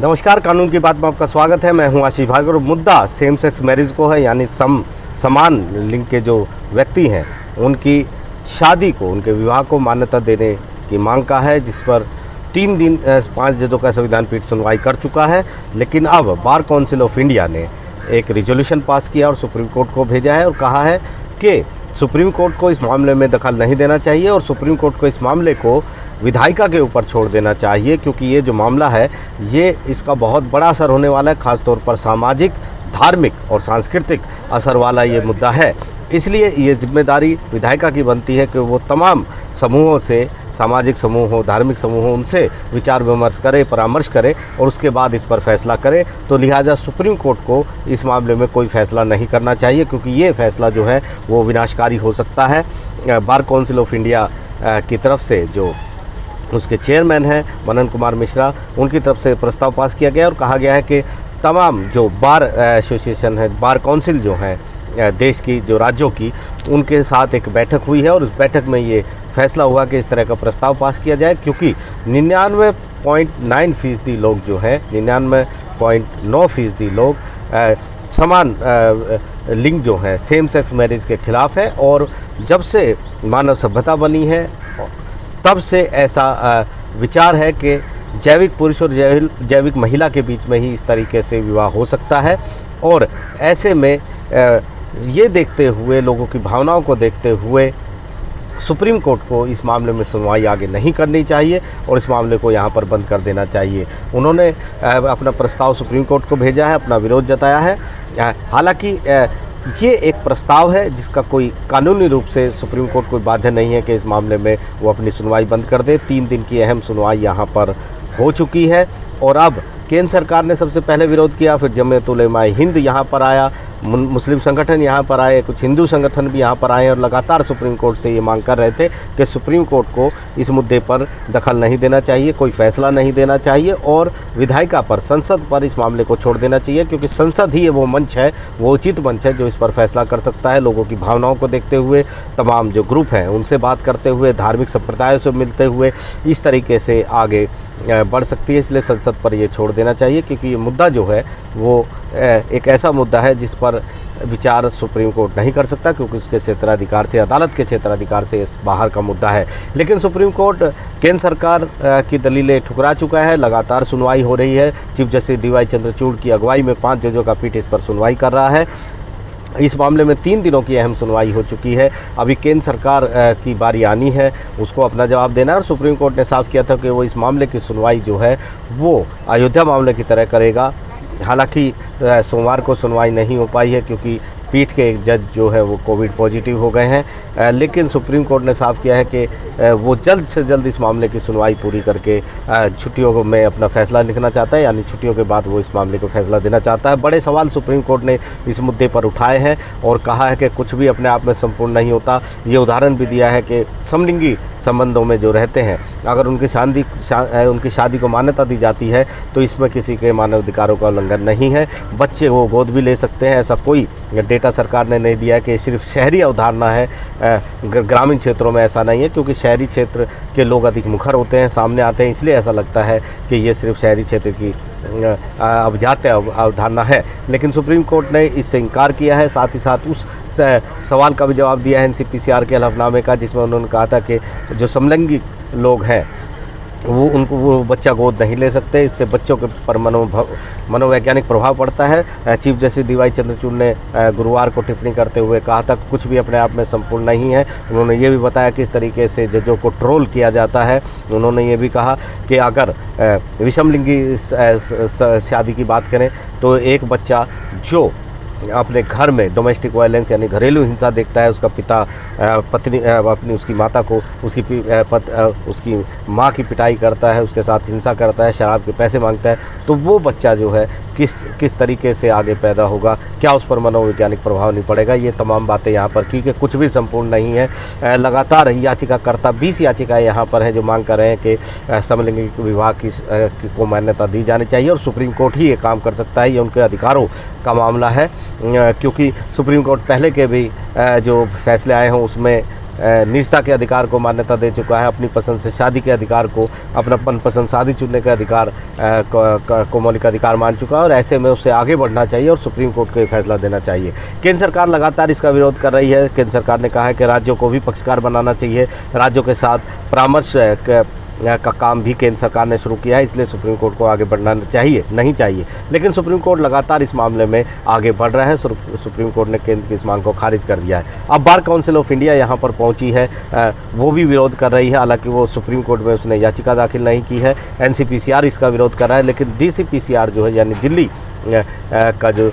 नमस्कार, कानून की बात में आपका स्वागत है। मैं हूँ आशीष भार्गव मुद्दा सेम सेक्स मैरिज को है, यानी सम, समान लिंग के जो व्यक्ति हैं, उनकी शादी को, उनके विवाह को मान्यता देने की मांग का है, जिस पर तीन दिन पाँच जजों का संविधान पीठ सुनवाई कर चुका है। लेकिन अब बार काउंसिल ऑफ़ इंडिया ने एक रिजोल्यूशन पास किया और सुप्रीम कोर्ट को भेजा है और कहा है कि सुप्रीम कोर्ट को इस मामले में दखल नहीं देना चाहिए और सुप्रीम कोर्ट को इस मामले को विधायिका के ऊपर छोड़ देना चाहिए, क्योंकि ये जो मामला है, ये इसका बहुत बड़ा असर होने वाला है, खासतौर पर सामाजिक, धार्मिक और सांस्कृतिक असर वाला ये मुद्दा है। इसलिए ये ज़िम्मेदारी विधायिका की बनती है कि वो तमाम समूहों से, सामाजिक समूह हो, धार्मिक समूह हो, उनसे विचार विमर्श करे, परामर्श करे और उसके बाद इस पर फैसला करे। तो लिहाजा सुप्रीम कोर्ट को इस मामले में कोई फैसला नहीं करना चाहिए, क्योंकि ये फैसला जो है, वो विनाशकारी हो सकता है। बार काउंसिल ऑफ़ इंडिया की तरफ़ से जो उसके चेयरमैन हैं, मनन कुमार मिश्रा, उनकी तरफ़ से प्रस्ताव पास किया गया और कहा गया है कि तमाम जो बार एसोसिएशन है, बार काउंसिल जो है देश की, जो राज्यों की, उनके साथ एक बैठक हुई है और उस बैठक में ये फैसला हुआ कि इस तरह का प्रस्ताव पास किया जाए क्योंकि निन्यानवे पॉइंट नाइन फ़ीसदी लोग जो हैं, निन्यानवे पॉइंट नौ फ़ीसदी लोग समान लिंग जो है, सेम सेक्स मैरिज के खिलाफ है और जब से मानव सभ्यता बनी है तब से ऐसा विचार है कि जैविक पुरुष और जैविक महिला के बीच में ही इस तरीके से विवाह हो सकता है। और ऐसे में ये देखते हुए, लोगों की भावनाओं को देखते हुए सुप्रीम कोर्ट को इस मामले में सुनवाई आगे नहीं करनी चाहिए और इस मामले को यहाँ पर बंद कर देना चाहिए। उन्होंने अपना प्रस्ताव सुप्रीम कोर्ट को भेजा है, अपना विरोध जताया है। हालाँकि ये एक प्रस्ताव है जिसका कोई कानूनी रूप से सुप्रीम कोर्ट कोई बाध्य नहीं है कि इस मामले में वो अपनी सुनवाई बंद कर दे। तीन दिन की अहम सुनवाई यहाँ पर हो चुकी है। और अब केंद्र सरकार ने सबसे पहले विरोध किया, फिर जमयतुलमा हिंद यहाँ पर आया। मुस्लिम संगठन यहाँ पर आए, कुछ हिंदू संगठन भी यहाँ पर आए और लगातार सुप्रीम कोर्ट से ये मांग कर रहे थे कि सुप्रीम कोर्ट को इस मुद्दे पर दखल नहीं देना चाहिए, कोई फैसला नहीं देना चाहिए और विधायिका पर, संसद पर इस मामले को छोड़ देना चाहिए क्योंकि संसद ही वो मंच है, वो उचित मंच है जो इस पर फैसला कर सकता है लोगों की भावनाओं को देखते हुए। तमाम जो ग्रुप हैं उनसे बात करते हुए, धार्मिक संप्रदायों से मिलते हुए इस तरीके से आगे बढ़ सकती है, इसलिए संसद पर ये छोड़ देना चाहिए, क्योंकि ये मुद्दा जो है, वो एक ऐसा मुद्दा है जिस पर विचार सुप्रीम कोर्ट नहीं कर सकता, क्योंकि उसके क्षेत्राधिकार से, अदालत के क्षेत्राधिकार से इस बाहर का मुद्दा है। लेकिन सुप्रीम कोर्ट, केंद्र सरकार की दलीलें ठुकरा चुका है, लगातार सुनवाई हो रही है। Chief justice D Y Chandrachud की अगुवाई में पाँच जजों का पीठ इस पर सुनवाई कर रहा है। इस मामले में तीन दिनों की अहम सुनवाई हो चुकी है। अभी केंद्र सरकार की बारी आनी है, उसको अपना जवाब देना है और सुप्रीम कोर्ट ने साफ़ किया था कि वो इस मामले की सुनवाई जो है, वो अयोध्या मामले की तरह करेगा। हालाँकि सोमवार को सुनवाई नहीं हो पाई है क्योंकि पीठ के एक जज जो है वो कोविड पॉजिटिव हो गए हैं। लेकिन सुप्रीम कोर्ट ने साफ़ किया है कि वो जल्द से जल्द इस मामले की सुनवाई पूरी करके छुट्टियों में अपना फैसला लिखना चाहता है, यानी छुट्टियों के बाद वो इस मामले को फैसला देना चाहता है। बड़े सवाल सुप्रीम कोर्ट ने इस मुद्दे पर उठाए हैं और कहा है कि कुछ भी अपने आप में संपूर्ण नहीं होता। ये उदाहरण भी दिया है कि समलिंगी संबंधों में जो रहते हैं अगर उनकी शादी शा, उनकी शादी को मान्यता दी जाती है तो इसमें किसी के मानवाधिकारों का उल्लंघन नहीं है। बच्चे वो गोद भी ले सकते हैं ऐसा कोई डेटा सरकार ने नहीं दिया है कि सिर्फ़ शहरी अवधारणा है। ग्रामीण क्षेत्रों में ऐसा नहीं है क्योंकि शहरी क्षेत्र के लोग अधिक मुखर होते हैं सामने आते हैं इसलिए ऐसा लगता है कि ये सिर्फ़ शहरी क्षेत्र की अवजात अवधारणा है। लेकिन सुप्रीम कोर्ट ने इससे इनकार किया है साथ ही साथ उस सवाल का भी जवाब दिया है एन के हलफनामे का, जिसमें उन्होंने कहा था कि जो समलैंगिक लोग हैं, वो उनको वो बच्चा गोद नहीं ले सकते। इससे बच्चों के पर मनो मनोवैज्ञानिक प्रभाव पड़ता है। Chief justice D Y Chandrachud ने गुरुवार को टिप्पणी करते हुए कहा था, कुछ भी अपने आप में संपूर्ण नहीं है। उन्होंने ये भी बताया किस तरीके से जजों को ट्रोल किया जाता है। उन्होंने ये भी कहा कि अगर विषमलिंगी शादी की बात करें तो एक बच्चा जो अपने घर में डोमेस्टिक वायलेंस यानी घरेलू हिंसा देखता है उसका पिता पत्नी अपनी उसकी माता को उसकी पत, उसकी माँ की पिटाई करता है उसके साथ हिंसा करता है शराब के पैसे माँगता है तो वो बच्चा जो है किस किस तरीके से आगे पैदा होगा, क्या उस पर मनोवैज्ञानिक प्रभाव नहीं पड़ेगा, ये तमाम बातें यहाँ पर की कि कुछ भी संपूर्ण नहीं है। लगातार याचिकाकर्ता बीस याचिकाएँ यहाँ पर हैं जो मांग कर रहे हैं कि समलैंगिक विवाह की को मान्यता दी जानी चाहिए और सुप्रीम कोर्ट ही ये काम कर सकता है, ये उनके अधिकारों का मामला है। क्योंकि सुप्रीम कोर्ट पहले के भी जो फैसले आए हों, उसमें निजता के अधिकार को मान्यता दे चुका है अपनी पसंद से शादी के अधिकार को अपना पन पसंद शादी चुनने के अधिकार को, मौलिक अधिकार मान चुका है और ऐसे में उसे आगे बढ़ना चाहिए और सुप्रीम कोर्ट को फैसला देना चाहिए। केंद्र सरकार लगातार इसका विरोध कर रही है। केंद्र सरकार ने कहा है कि राज्यों को भी पक्षकार बनाना चाहिए। राज्यों के साथ परामर्श क- काम भी केंद्र सरकार ने शुरू किया है, इसलिए सुप्रीम कोर्ट को आगे बढ़ना चाहिए, नहीं चाहिए। लेकिन सुप्रीम कोर्ट लगातार इस मामले में आगे बढ़ रहा है सुप्रीम कोर्ट ने केंद्र की इस मांग को खारिज कर दिया है। अब बार काउंसिल ऑफ़ इंडिया यहाँ पर पहुँची है वो भी विरोध कर रही है, हालाँकि वो सुप्रीम कोर्ट में उसने याचिका दाखिल नहीं की है, एनसीपीसीआर इसका विरोध कर रहा है, लेकिन डीसीपीसीआर जो है, यानी दिल्ली का जो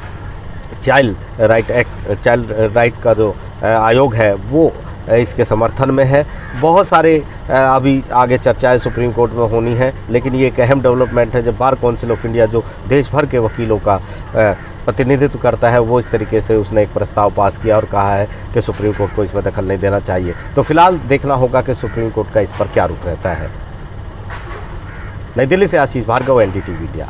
child right act, child right का जो आयोग है, वो इसके समर्थन में है। बहुत सारे अभी आगे चर्चाएँ सुप्रीम कोर्ट में होनी है, लेकिन ये एक अहम डेवलपमेंट है। जब बार काउंसिल ऑफ़ इंडिया, जो देश भर के वकीलों का प्रतिनिधित्व करता है, वो इस तरीके से उसने एक प्रस्ताव पास किया और कहा है कि सुप्रीम कोर्ट को इसमें दखल नहीं देना चाहिए। तो फ़िलहाल देखना होगा कि सुप्रीम कोर्ट का इस पर क्या रुख रहता है। नई दिल्ली से आशीष भार्गव, एनडीटीवी इंडिया।